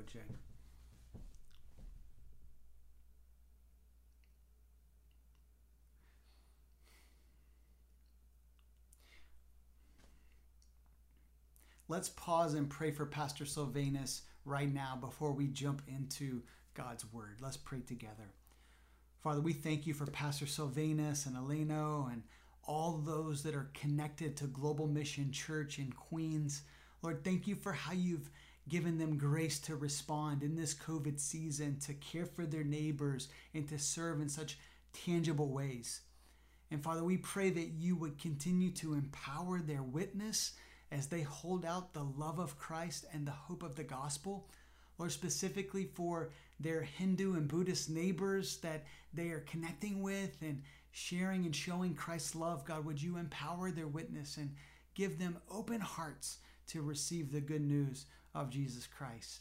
OJ. Let's pause and pray for Pastor Sylvanus right now before we jump into God's word. Let's pray together. Father, we thank you for Pastor Sylvanus and Eleno and all those that are connected to Global Mission Church in Queens. Lord, thank you for how you've given them grace to respond in this COVID season, to care for their neighbors, and to serve in such tangible ways. And Father, we pray that you would continue to empower their witness as they hold out the love of Christ and the hope of the gospel. Lord, specifically for their Hindu and Buddhist neighbors that they are connecting with and sharing and showing Christ's love, God, would you empower their witness and give them open hearts to receive the good news of Jesus Christ.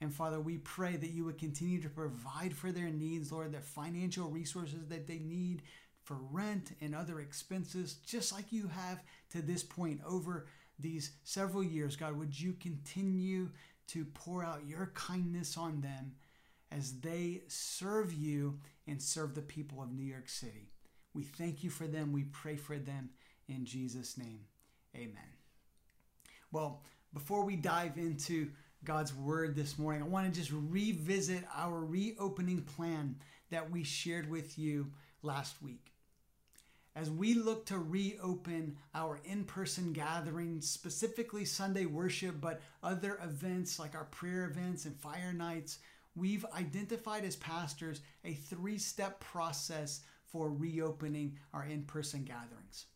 And Father, we pray that you would continue to provide for their needs, Lord, the financial resources that they need for rent and other expenses, just like you have to this point over these several years. God, would you continue to pour out your kindness on them as they serve you and serve the people of New York City? We thank you for them. We pray for them in Jesus' name. Amen. Well, before we dive into God's word this morning, I want to just revisit our reopening plan that we shared with you last week. As we look to reopen our in person gatherings, specifically Sunday worship, but other events like our prayer events and fire nights, we've identified as pastors a three step process for reopening our in person gatherings.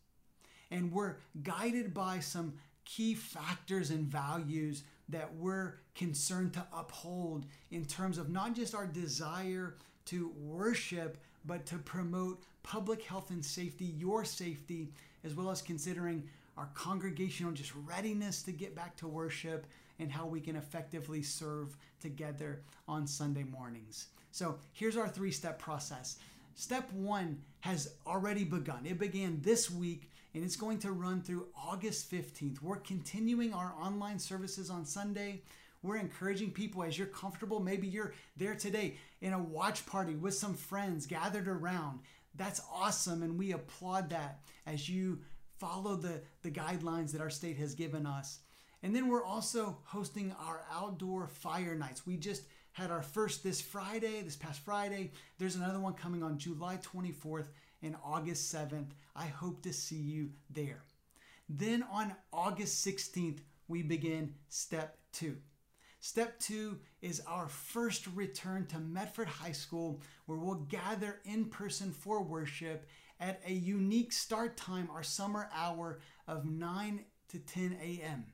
And we're guided by some key factors and values that we're concerned to uphold in terms of not just our desire to worship, but to promote public health and safety, your safety, as well as considering our congregational just readiness to get back to worship and how we can effectively serve together on Sunday mornings. So here's our three step process. Step one has already begun. It began this week and it's going to run through August 15th. We're continuing our online services on Sunday. We're encouraging people as you're comfortable. Maybe you're there today in a watch party with some friends gathered around. That's awesome, and we applaud that as you follow the, the guidelines that our state has given us. And then we're also hosting our outdoor fire nights. We just had our first this Friday, this past Friday. There's another one coming on July 24th and August 7th. I hope to see you there. Then on August 16th, we begin step two. Step two is our first return to Medford High School, where we'll gather in person for worship at a unique start time, our summer hour of 9 to 10 a.m.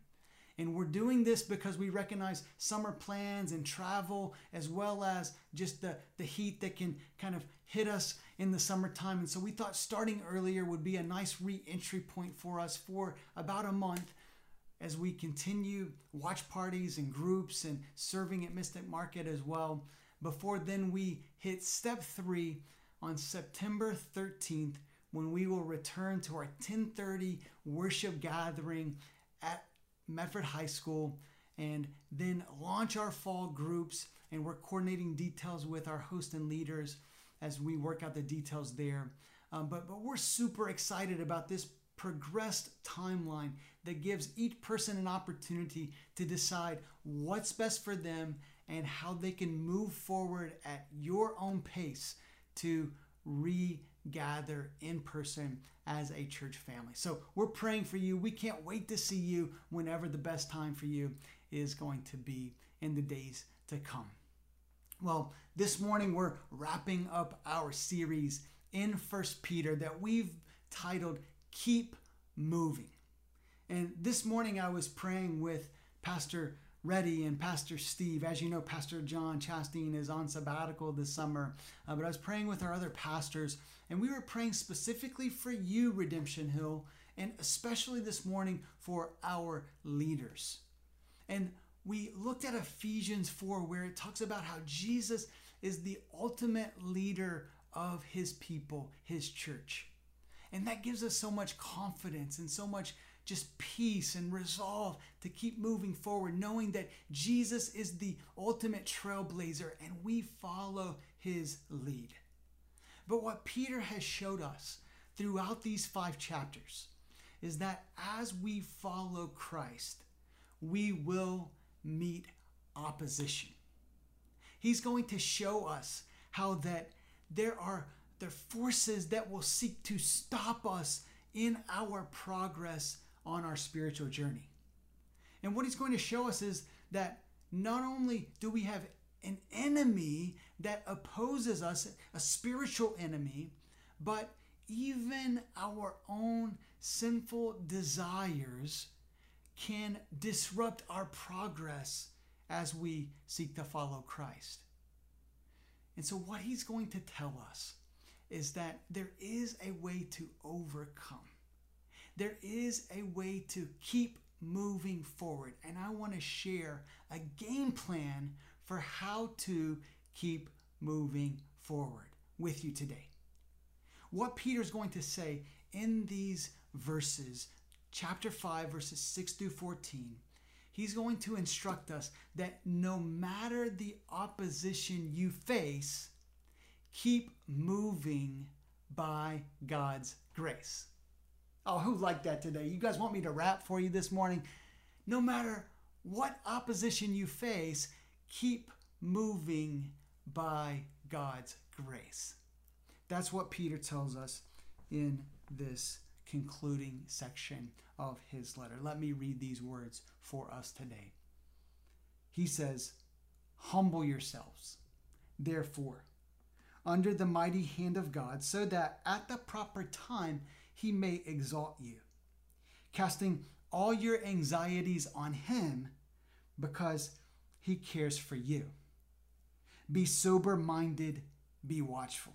And we're doing this because we recognize summer plans and travel, as well as just the, the heat that can kind of hit us in the summertime. And so we thought starting earlier would be a nice re entry point for us for about a month as we continue watch parties and groups and serving at Mystic Market as well. Before then, we hit step three on September 13th when we will return to our 1030 worship gathering at Medford High School and then launch our fall groups. And we're coordinating details with our host and leaders as we work out the details there. Um, but, but we're super excited about this progressed timeline that gives each person an opportunity to decide what's best for them and how they can move forward at your own pace to regather in person as a church family. So we're praying for you. We can't wait to see you whenever the best time for you is going to be in the days to come. Well, this morning we're wrapping up our series in First Peter that we've titled Keep Moving. And this morning I was praying with Pastor Reddy and Pastor Steve. As you know, Pastor John Chastain is on sabbatical this summer. Uh, but I was praying with our other pastors, and we were praying specifically for you, Redemption Hill, and especially this morning for our leaders. And we looked at Ephesians 4, where it talks about how Jesus is the ultimate leader of his people, his church. And that gives us so much confidence and so much just peace and resolve to keep moving forward, knowing that Jesus is the ultimate trailblazer and we follow his lead. But what Peter has showed us throughout these five chapters is that as we follow Christ, we will meet opposition. He's going to show us how that there are the forces that will seek to stop us in our progress on our spiritual journey. And what he's going to show us is that not only do we have an enemy that opposes us, a spiritual enemy, but even our own sinful desires can disrupt our progress as we seek to follow Christ. And so, what he's going to tell us is that there is a way to overcome, there is a way to keep moving forward. And I want to share a game plan for how to keep moving forward with you today. What Peter's going to say in these verses, chapter 5, verses 6 through 14, he's going to instruct us that no matter the opposition you face, keep moving by God's grace. Oh, who liked that today? You guys want me to rap for you this morning? No matter what opposition you face, keep moving by God's grace. That's what Peter tells us in this concluding section of his letter. Let me read these words for us today. He says, Humble yourselves, therefore, under the mighty hand of God, so that at the proper time he may exalt you, casting all your anxieties on him because he cares for you. Be sober minded, be watchful.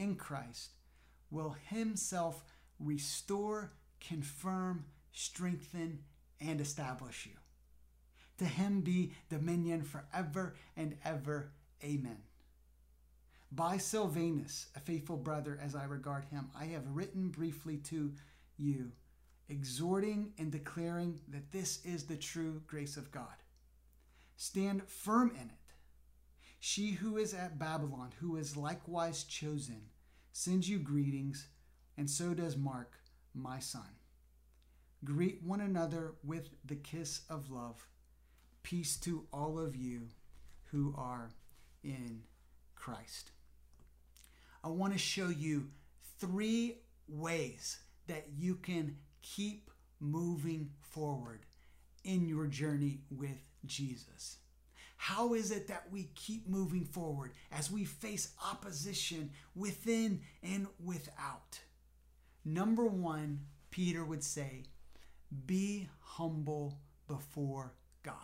in Christ, will himself restore, confirm, strengthen, and establish you. To him be dominion forever and ever. Amen. By Silvanus, a faithful brother as I regard him, I have written briefly to you, exhorting and declaring that this is the true grace of God. Stand firm in it she who is at Babylon, who is likewise chosen, sends you greetings, and so does Mark, my son. Greet one another with the kiss of love. Peace to all of you who are in Christ. I want to show you three ways that you can keep moving forward in your journey with Jesus. How is it that we keep moving forward as we face opposition within and without? Number one, Peter would say, be humble before God.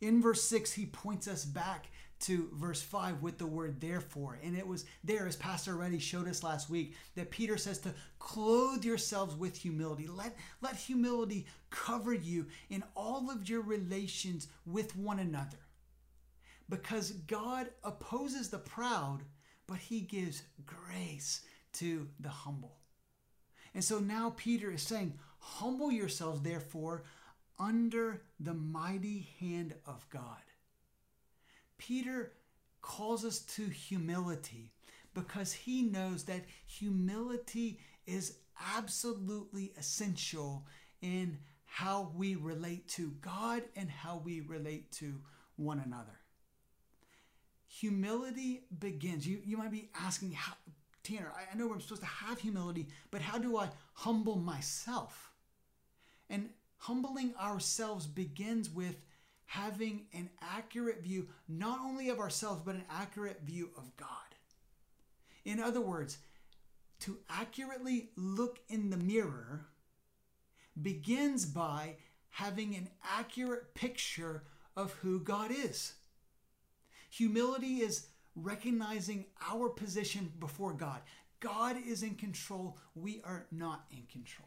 In verse 6, he points us back to verse 5 with the word therefore. And it was there, as Pastor already showed us last week, that Peter says to clothe yourselves with humility. Let, let humility cover you in all of your relations with one another. Because God opposes the proud, but he gives grace to the humble. And so now Peter is saying, Humble yourselves, therefore, under the mighty hand of God. Peter calls us to humility because he knows that humility is absolutely essential in how we relate to God and how we relate to one another. Humility begins. You, you might be asking, how, Tanner, I know I'm supposed to have humility, but how do I humble myself? And humbling ourselves begins with having an accurate view, not only of ourselves, but an accurate view of God. In other words, to accurately look in the mirror begins by having an accurate picture of who God is. Humility is recognizing our position before God. God is in control, we are not in control.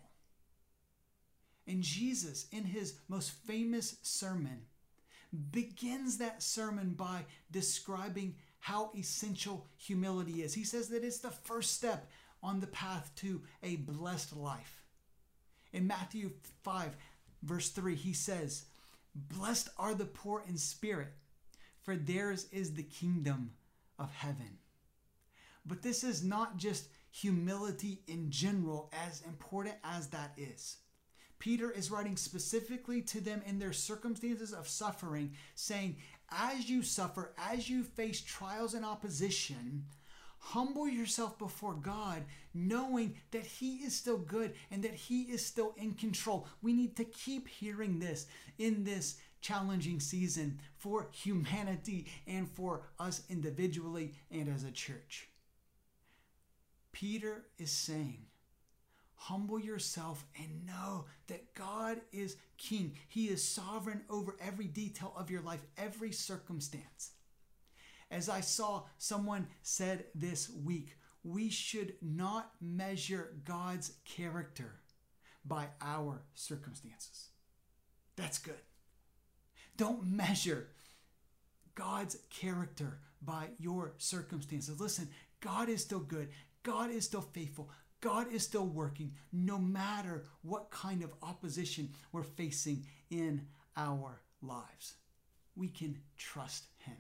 And Jesus, in his most famous sermon, begins that sermon by describing how essential humility is. He says that it's the first step on the path to a blessed life. In Matthew 5, verse 3, he says, Blessed are the poor in spirit, for theirs is the kingdom of heaven. But this is not just humility in general, as important as that is. Peter is writing specifically to them in their circumstances of suffering, saying, As you suffer, as you face trials and opposition, humble yourself before God, knowing that He is still good and that He is still in control. We need to keep hearing this in this challenging season for humanity and for us individually and as a church. Peter is saying, Humble yourself and know that God is king. He is sovereign over every detail of your life, every circumstance. As I saw someone said this week, we should not measure God's character by our circumstances. That's good. Don't measure God's character by your circumstances. Listen, God is still good. God is still faithful. God is still working no matter what kind of opposition we're facing in our lives. We can trust Him.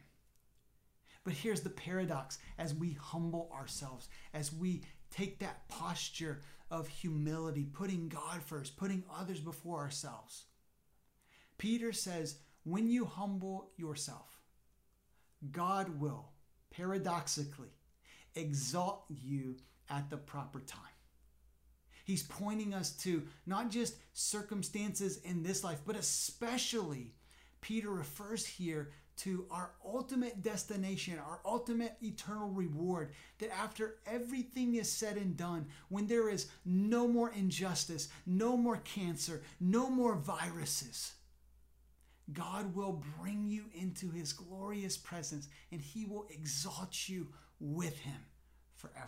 But here's the paradox as we humble ourselves, as we take that posture of humility, putting God first, putting others before ourselves. Peter says, when you humble yourself, God will paradoxically exalt you at the proper time. He's pointing us to not just circumstances in this life, but especially, Peter refers here to our ultimate destination, our ultimate eternal reward. That after everything is said and done, when there is no more injustice, no more cancer, no more viruses, God will bring you into his glorious presence and he will exalt you with him forever.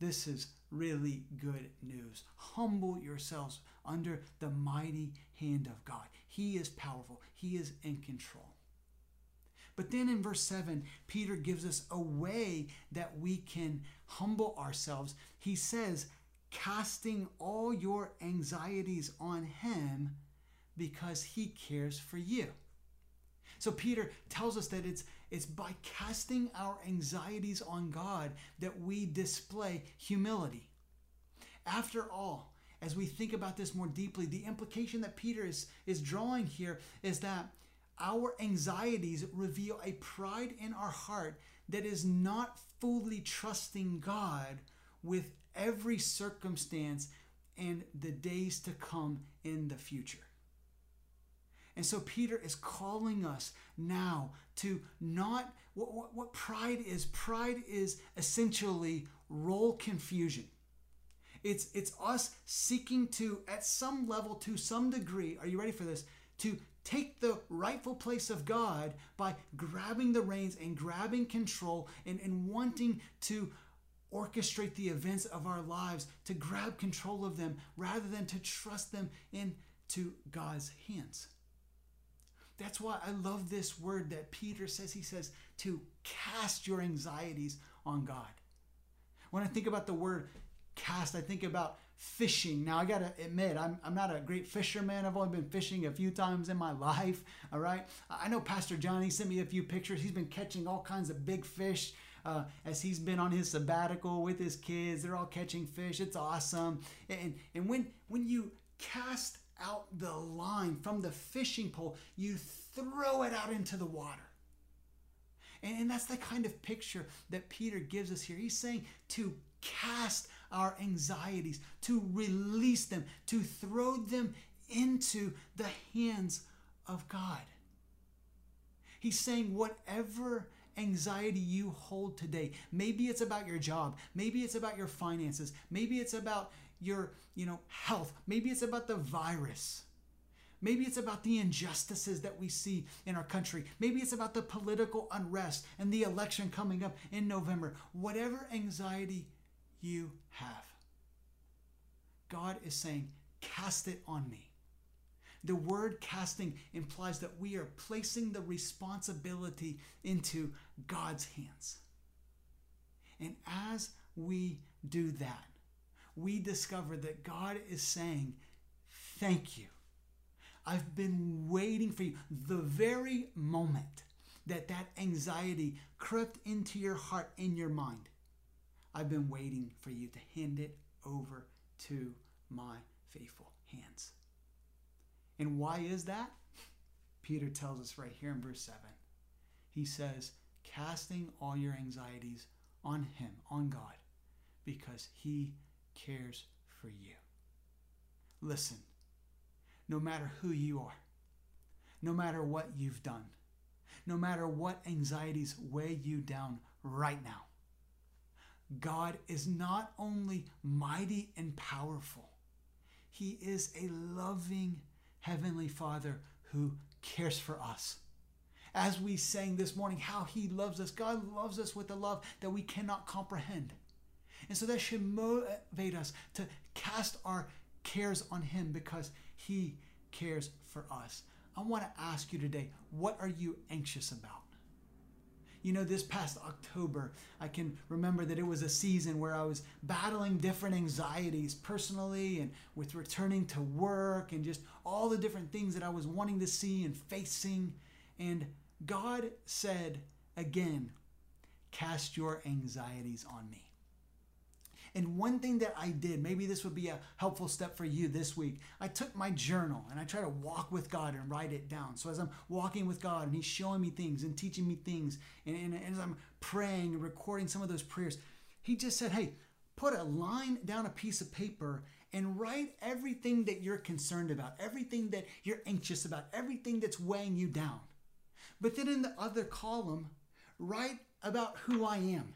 This is really good news. Humble yourselves under the mighty hand of God. He is powerful, He is in control. But then in verse 7, Peter gives us a way that we can humble ourselves. He says, casting all your anxieties on Him because He cares for you. So Peter tells us that it's it's by casting our anxieties on God that we display humility. After all, as we think about this more deeply, the implication that Peter is, is drawing here is that our anxieties reveal a pride in our heart that is not fully trusting God with every circumstance and the days to come in the future. And so Peter is calling us now to not what, what, what, pride is. Pride is essentially role confusion. It's, it's us seeking to, at some level, to some degree, are you ready for this? To take the rightful place of God by grabbing the reins and grabbing control and, and wanting to orchestrate the events of our lives, to grab control of them rather than to trust them into God's hands. That's why I love this word that Peter says. He says to cast your anxieties on God. When I think about the word cast, I think about fishing. Now, I got to admit, I'm, I'm not a great fisherman. I've only been fishing a few times in my life. All right. I know Pastor Johnny sent me a few pictures. He's been catching all kinds of big fish. Uh, as he's been on his sabbatical with his kids, they're all catching fish. It's awesome. And, and when, when you cast out the line from the fishing pole, you throw it out into the water. And, that's the kind of picture that Peter gives us here. He's saying to cast our anxieties, to release them, to throw them into the hands of God. He's saying, whatever anxiety you hold today, maybe it's about your job, maybe it's about your finances, maybe it's about your, you know, health. Maybe it's about the virus. Maybe it's about the injustices that we see in our country. Maybe it's about the political unrest and the election coming up in November. Whatever anxiety you have, God is saying, cast it on me. The word casting implies that we are placing the responsibility into God's hands. And as we do that, we discover that God is saying, Thank you. I've been waiting for you. The very moment that that anxiety crept into your heart and your mind, I've been waiting for you to hand it over to my faithful hands. And why is that? Peter tells us right here in verse 7. He says, casting all your anxieties on Him, on God, because He cares for you. Listen, no matter who you are, no matter what you've done, no matter what anxieties weigh you down right now, God is not only mighty and powerful, He is a loving Heavenly Father who cares for us. As we sang this morning, how He loves us. God loves us with a love that we cannot comprehend. And so that should motivate us to cast our cares on Him because He cares for us. I want to ask you today what are you anxious about? You know, this past October, I can remember that it was a season where I was battling different anxieties personally and with returning to work and just all the different things that I was wanting to see and facing. And God said again, cast your anxieties on me. And one thing that I did, maybe this would be a helpful step for you this week. I took my journal and I try to walk with God and write it down. So as I'm walking with God and He's showing me things and teaching me things, and, and, and as I'm praying and recording some of those prayers, He just said, Hey, put a line down a piece of paper and write everything that you're concerned about, everything that you're anxious about, everything that's weighing you down. But then in the other column, write about who I am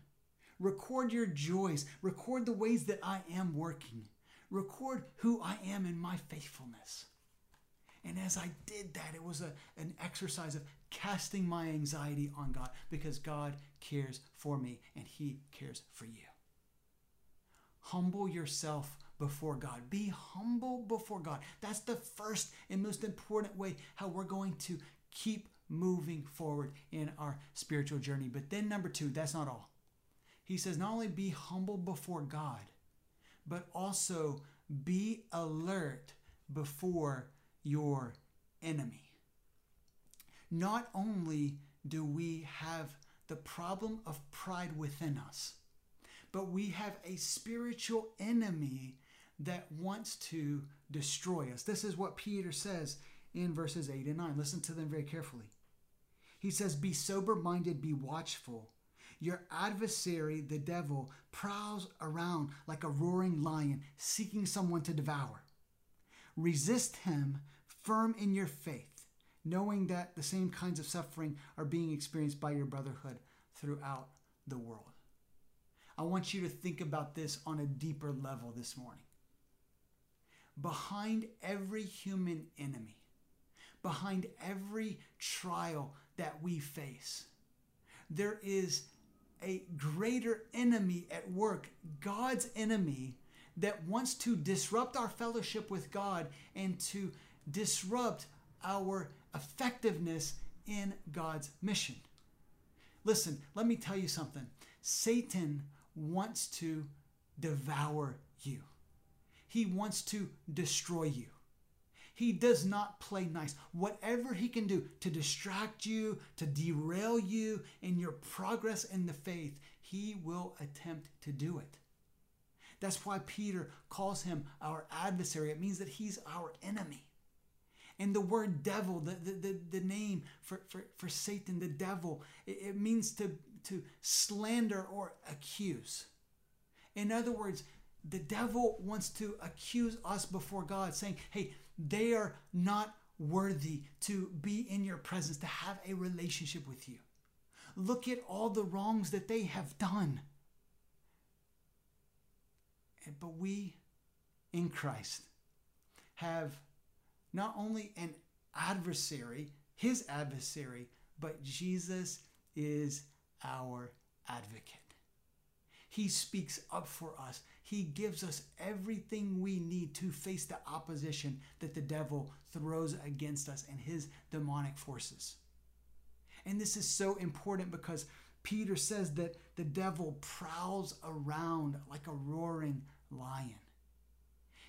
Record your joys. Record the ways that I am working. Record who I am in my faithfulness. And as I did that, it was a, an exercise of casting my anxiety on God because God cares for me and He cares for you. Humble yourself before God. Be humble before God. That's the first and most important way how we're going to keep moving forward in our spiritual journey. But then, number two, that's not all he says not only be humble before God, but also be alert before your enemy. Not only do we have the problem of pride within us, but we have a spiritual enemy that wants to destroy us. This is what Peter says in verses 8 and 9. Listen to them very carefully. He says, Be sober minded, be watchful. Your adversary, the devil, prowls around like a roaring lion, seeking someone to devour. Resist him firm in your faith, knowing that the same kinds of suffering are being experienced by your brotherhood throughout the world. I want you to think about this on a deeper level this morning. Behind every human enemy, behind every trial that we face, there is a greater enemy at work, God's enemy, that wants to disrupt our fellowship with God and to disrupt our effectiveness in God's mission. Listen, let me tell you something. Satan wants to devour you. He wants to destroy you. He does not play nice. Whatever he can do to distract you, to derail you in your progress in the faith, he will attempt to do it. That's why Peter calls him our adversary. It means that he's our enemy. And the word devil, the, the, the, the name for, for, for Satan, the devil, it, it means to, to slander or accuse. In other words, the devil wants to accuse us before God, saying, hey, they are not worthy to be in your presence, to have a relationship with you. Look at all the wrongs that they have done. But we in Christ have not only an adversary, his adversary, but Jesus is our advocate. He speaks up for us. He gives us everything we need to face the opposition that the devil throws against us and his demonic forces. And this is so important because Peter says that the devil prowls around like a roaring lion.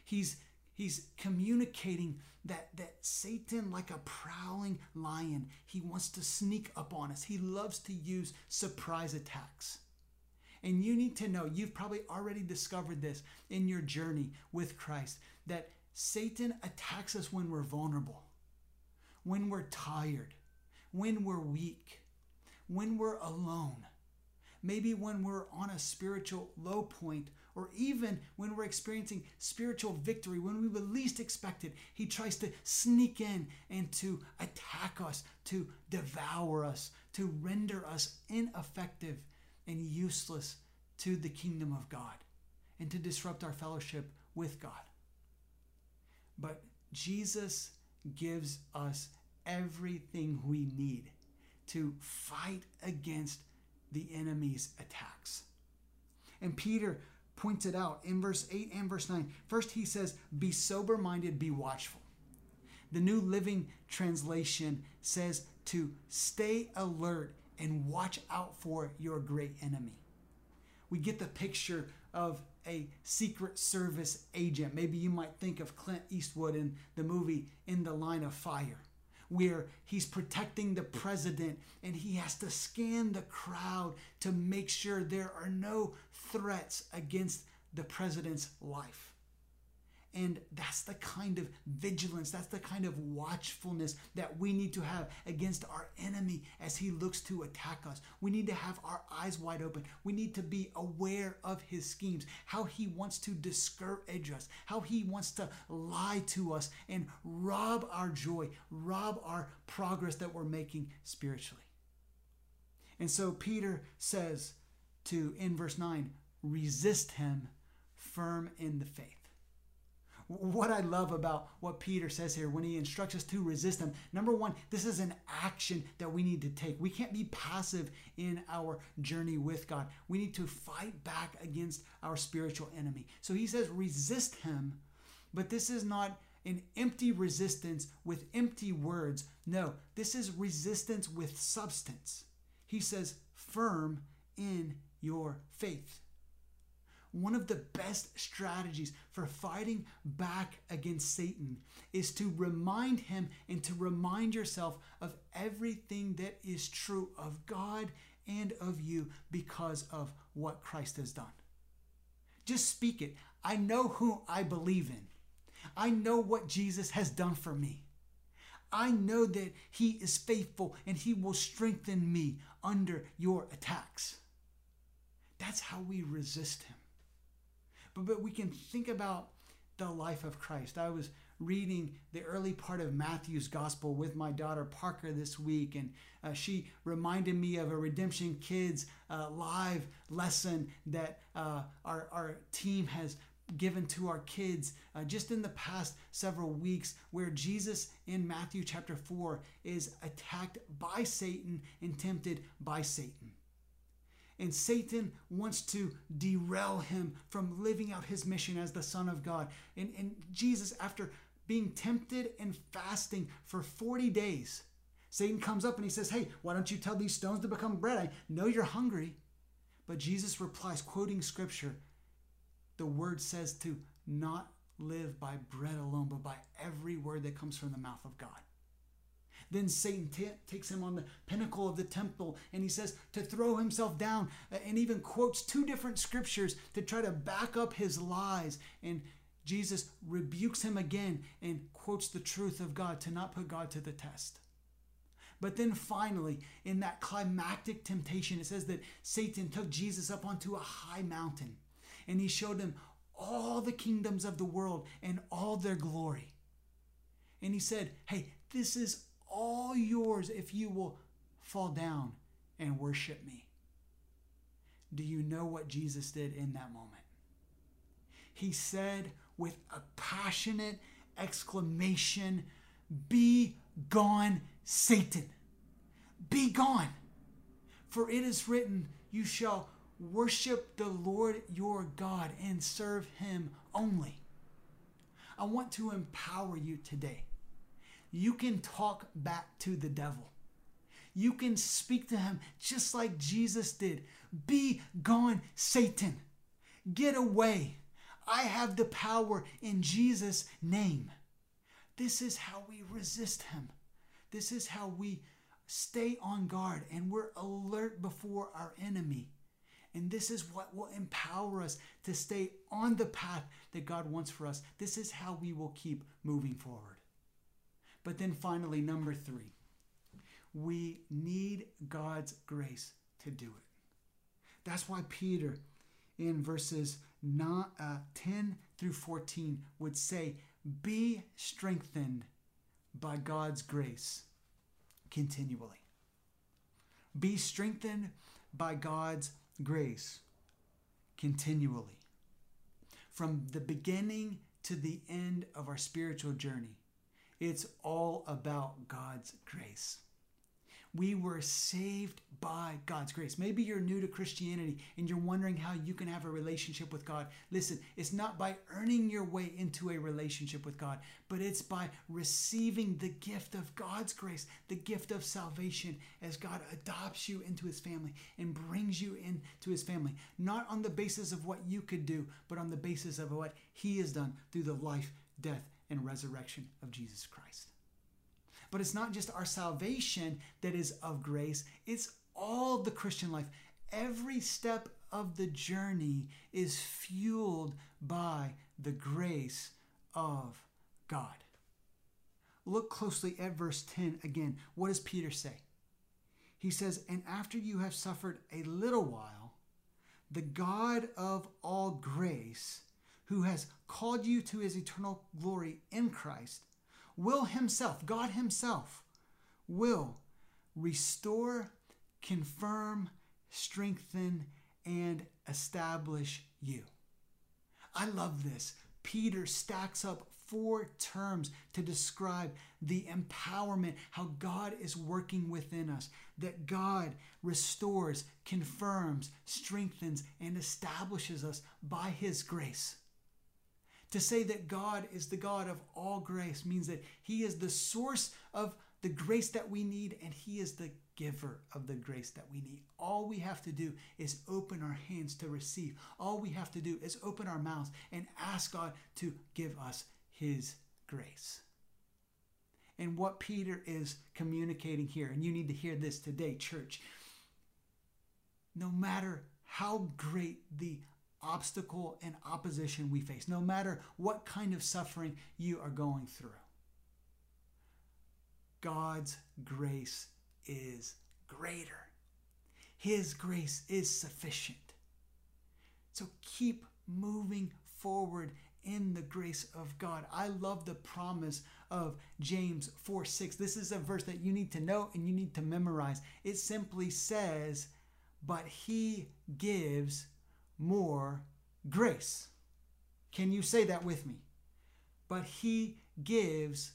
He's he's communicating that that Satan like a prowling lion, he wants to sneak up on us. He loves to use surprise attacks. And you need to know, you've probably already discovered this in your journey with Christ, that Satan attacks us when we're vulnerable, when we're tired, when we're weak, when we're alone, maybe when we're on a spiritual low point, or even when we're experiencing spiritual victory, when we would least expect it. He tries to sneak in and to attack us, to devour us, to render us ineffective and useless to the kingdom of God and to disrupt our fellowship with God. But Jesus gives us everything we need to fight against the enemy's attacks. And Peter points it out in verse 8 and verse 9. First, he says, Be sober minded, be watchful. The New Living Translation says to stay alert and watch out for your great enemy. We get the picture of a Secret Service agent. Maybe you might think of Clint Eastwood in the movie In the Line of Fire, where he's protecting the president and he has to scan the crowd to make sure there are no threats against the president's life. And that's the kind of vigilance, that's the kind of watchfulness that we need to have against our enemy as he looks to attack us. We need to have our eyes wide open. We need to be aware of his schemes, how he wants to discourage us, how he wants to lie to us and rob our joy, rob our progress that we're making spiritually. And so Peter says to, in verse 9, resist him firm in the faith what I love about what Peter says here when he instructs us to resist them. Number one, this is an action that we need to take. We can't be passive in our journey with God. We need to fight back against our spiritual enemy. So he says, resist him, but this is not an empty resistance with empty words. No, this is resistance with substance. He says, firm in your faith one of the best strategies for fighting back against Satan is to remind him and to remind yourself of everything that is true of God and of you because of what Christ has done. Just speak it. I know who I believe in. I know what Jesus has done for me. I know that He is faithful and He will strengthen me under your attacks. That's how we resist Him but, but we can think about the life of Christ. I was reading the early part of Matthew's gospel with my daughter Parker this week, and uh, she reminded me of a Redemption Kids uh, live lesson that uh, our, our team has given to our kids uh, just in the past several weeks, where Jesus in Matthew chapter 4 is attacked by Satan and tempted by Satan. And Satan wants to derail him from living out his mission as the Son of God. And, and Jesus, after being tempted and fasting for 40 days, Satan comes up and he says, Hey, why don't you tell these stones to become bread? I know you're hungry. But Jesus replies, quoting scripture, the word says to not live by bread alone, but by every word that comes from the mouth of God. Then Satan t- takes him on the pinnacle of the temple and he says to throw himself down uh, and even quotes two different scriptures to try to back up his lies. And Jesus rebukes him again and quotes the truth of God to not put God to the test. But then finally, in that climactic temptation, it says that Satan took Jesus up onto a high mountain and he showed him all the kingdoms of the world and all their glory. And he said, Hey, this is all yours if you will fall down and worship me. Do you know what Jesus did in that moment? He said with a passionate exclamation Be gone, Satan! Be gone! For it is written, You shall worship the Lord your God and serve him only. I want to empower you today. You can talk back to the devil. You can speak to him just like Jesus did. Be gone, Satan. Get away. I have the power in Jesus' name. This is how we resist him. This is how we stay on guard and we're alert before our enemy. And this is what will empower us to stay on the path that God wants for us. This is how we will keep moving forward. But then finally, number three, we need God's grace to do it. That's why Peter, in verses uh, 10 through 14, would say, Be strengthened by God's grace continually. Be strengthened by God's grace continually. From the beginning to the end of our spiritual journey, it's all about God's grace. We were saved by God's grace. Maybe you're new to Christianity and you're wondering how you can have a relationship with God. Listen, it's not by earning your way into a relationship with God, but it's by receiving the gift of God's grace, the gift of salvation, as God adopts you into his family and brings you into his family, not on the basis of what you could do, but on the basis of what he has done through the life, death, and resurrection of Jesus Christ. But it's not just our salvation that is of grace, it's all the Christian life. Every step of the journey is fueled by the grace of God. Look closely at verse 10 again. What does Peter say? He says, And after you have suffered a little while, the God of all grace, who has called you to his eternal glory in Christ, will Himself, God Himself, will restore, confirm, strengthen, and establish you. I love this. Peter stacks up four terms to describe the empowerment, how God is working within us, that God restores, confirms, strengthens, and establishes us by His grace. To say that God is the God of all grace means that He is the source of the grace that we need and He is the giver of the grace that we need. All we have to do is open our hands to receive. All we have to do is open our mouths and ask God to give us His grace. And what Peter is communicating here, and you need to hear this today, church, no matter how great the obstacle and opposition we face, no matter what kind of suffering you are going through. God's grace is greater. His grace is sufficient. So keep moving forward in the grace of God. I love the promise of James 4 6. This is a verse that you need to know and you need to memorize. It simply says, But he gives more grace. Can you say that with me? But he gives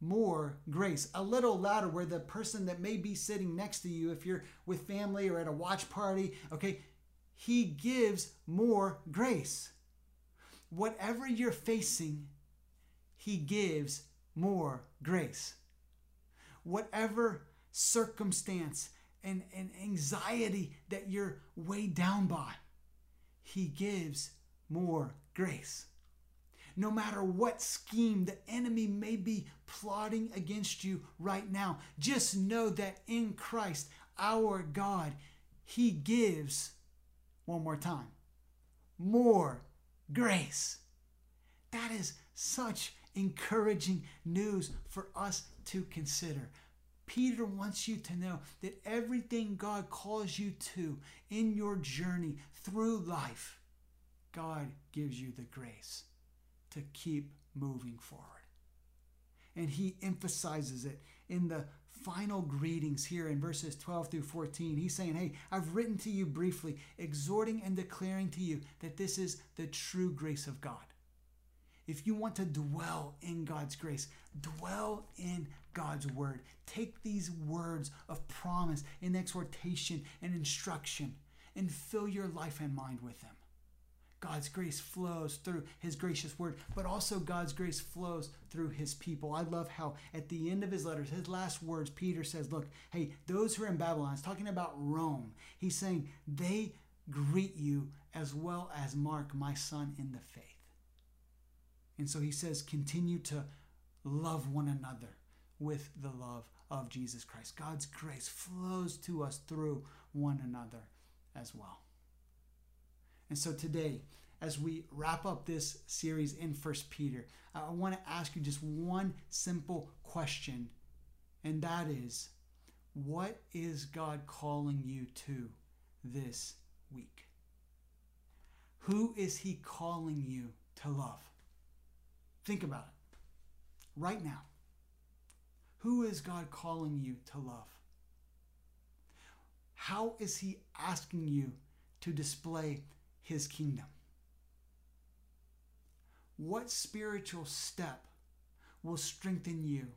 more grace. A little louder, where the person that may be sitting next to you, if you're with family or at a watch party, okay, he gives more grace. Whatever you're facing, he gives more grace. Whatever circumstance and, and anxiety that you're weighed down by, he gives more grace. No matter what scheme the enemy may be plotting against you right now, just know that in Christ, our God, He gives, one more time, more grace. That is such encouraging news for us to consider. Peter wants you to know that everything God calls you to in your journey through life, God gives you the grace to keep moving forward. And he emphasizes it in the final greetings here in verses 12 through 14. He's saying, Hey, I've written to you briefly, exhorting and declaring to you that this is the true grace of God. if you want to dwell in God's grace, dwell in God's word. Take these words of promise and exhortation and instruction and fill your life and mind with them. God's grace flows through his gracious word, but also God's grace flows through his people. I love how at the end of his letters, his last words, Peter says, Look, hey, those who are in Babylon, he's talking about Rome. He's saying, they greet you as well as Mark, my son in the faith. And so he says, continue to love one another with the love of Jesus Christ. God's grace flows to us through one another as well. And so today, as we wrap up this series in First Peter, I want to ask you just one simple question, and that is what is God calling you to this week? Who is He calling you to love? Think about it right now. Who is God calling you to love? How is He asking you to display His kingdom? What spiritual step will strengthen you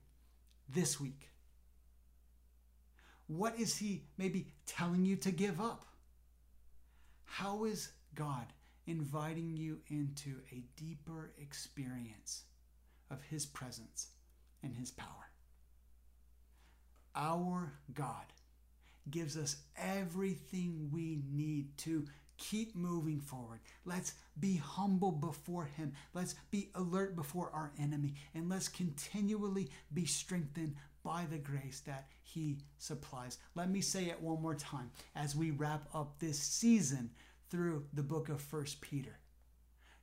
this week? What is He maybe telling you to give up? How is God inviting you into a deeper experience of His presence and His power? Our God gives us everything we need to keep moving forward. Let's be humble before Him. Let's be alert before our enemy. And let's continually be strengthened by the grace that He supplies. Let me say it one more time as we wrap up this season through the book of First Peter.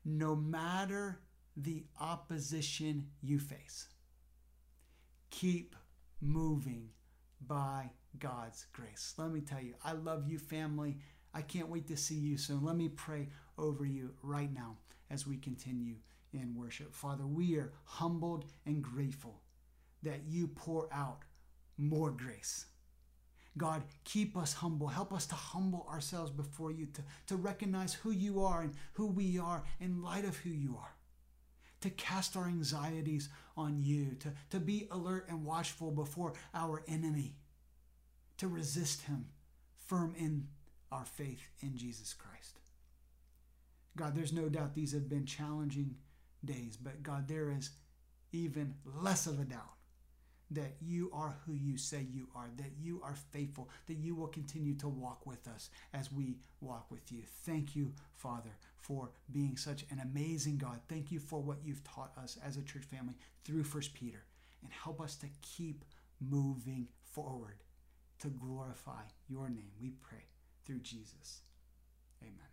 No matter the opposition you face, keep moving by God's grace. Let me tell you, I love you, family. I can't wait to see you soon. Let me pray over you right now as we continue in worship. Father, we are humbled and grateful that you pour out more grace. God, keep us humble. Help us to humble ourselves before you, to, to recognize who you are and who we are in light of who you are, to cast our anxieties on you, to, to be alert and watchful before our enemy, to resist him, firm in our faith in Jesus Christ. God, there's no doubt these have been challenging days, but God, there is even less of a doubt that you are who you say you are, that you are faithful, that you will continue to walk with us as we walk with you. Thank you, Father, for being such an amazing God. Thank you for what you've taught us as a church family through First Peter, and help us to keep moving forward to glorify your name. We pray through Jesus. Amen.